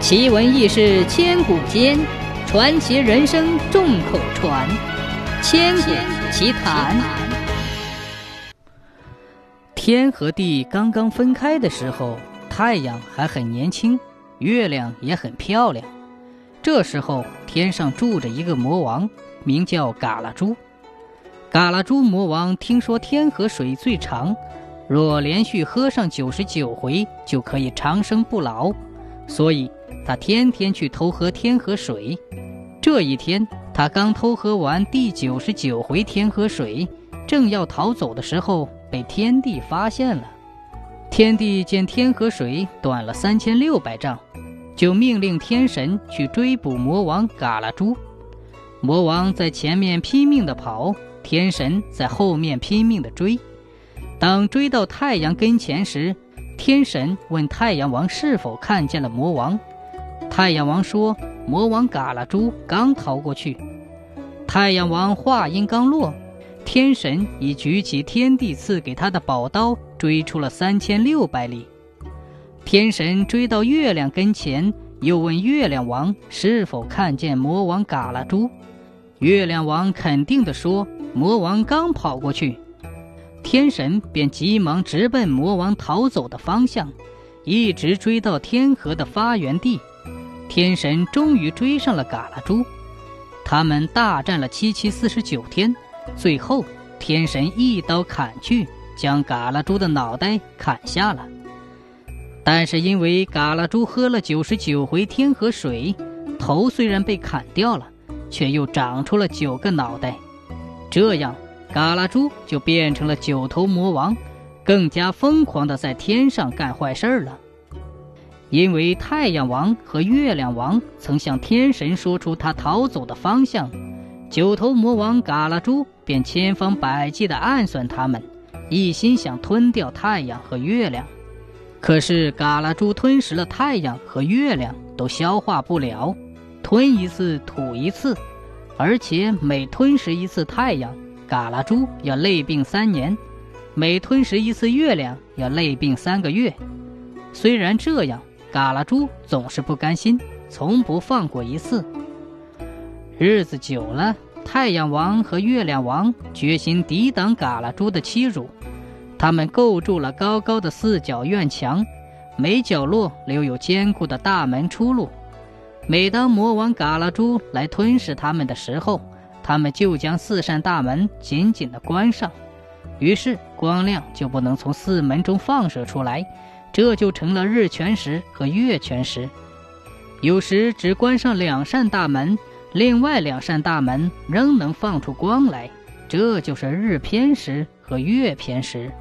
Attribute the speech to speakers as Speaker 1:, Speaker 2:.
Speaker 1: 奇闻异事千古间，传奇人生众口传。千古奇谈。天和地刚刚分开的时候，太阳还很年轻，月亮也很漂亮。这时候，天上住着一个魔王，名叫嘎拉猪。嘎拉猪魔王听说天河水最长，若连续喝上九十九回，就可以长生不老，所以他天天去偷喝天河水。这一天，他刚偷喝完第九十九回天河水，正要逃走的时候，被天帝发现了。天帝见天河水短了三千六百丈。就命令天神去追捕魔王嘎拉猪，魔王在前面拼命地跑，天神在后面拼命地追。当追到太阳跟前时，天神问太阳王是否看见了魔王。太阳王说：“魔王嘎拉猪刚逃过去。”太阳王话音刚落，天神已举起天帝赐给他的宝刀，追出了三千六百里。天神追到月亮跟前，又问月亮王是否看见魔王嘎拉猪。月亮王肯定地说：“魔王刚跑过去。”天神便急忙直奔魔王逃走的方向，一直追到天河的发源地。天神终于追上了嘎拉猪，他们大战了七七四十九天，最后天神一刀砍去，将嘎拉猪的脑袋砍下了。但是因为嘎拉猪喝了九十九回天河水，头虽然被砍掉了，却又长出了九个脑袋，这样嘎拉猪就变成了九头魔王，更加疯狂的在天上干坏事了。因为太阳王和月亮王曾向天神说出他逃走的方向，九头魔王嘎拉猪便千方百计地暗算他们，一心想吞掉太阳和月亮。可是，嘎拉猪吞食了太阳和月亮，都消化不了，吞一次吐一次，而且每吞食一次太阳，嘎拉猪要累病三年；每吞食一次月亮，要累病三个月。虽然这样，嘎拉猪总是不甘心，从不放过一次。日子久了，太阳王和月亮王决心抵挡嘎拉猪的欺辱。他们构筑了高高的四角院墙，每角落留有坚固的大门出路。每当魔王嘎拉猪来吞噬他们的时候，他们就将四扇大门紧紧地关上，于是光亮就不能从四门中放射出来，这就成了日全食和月全食。有时只关上两扇大门，另外两扇大门仍能放出光来，这就是日偏食和月偏食。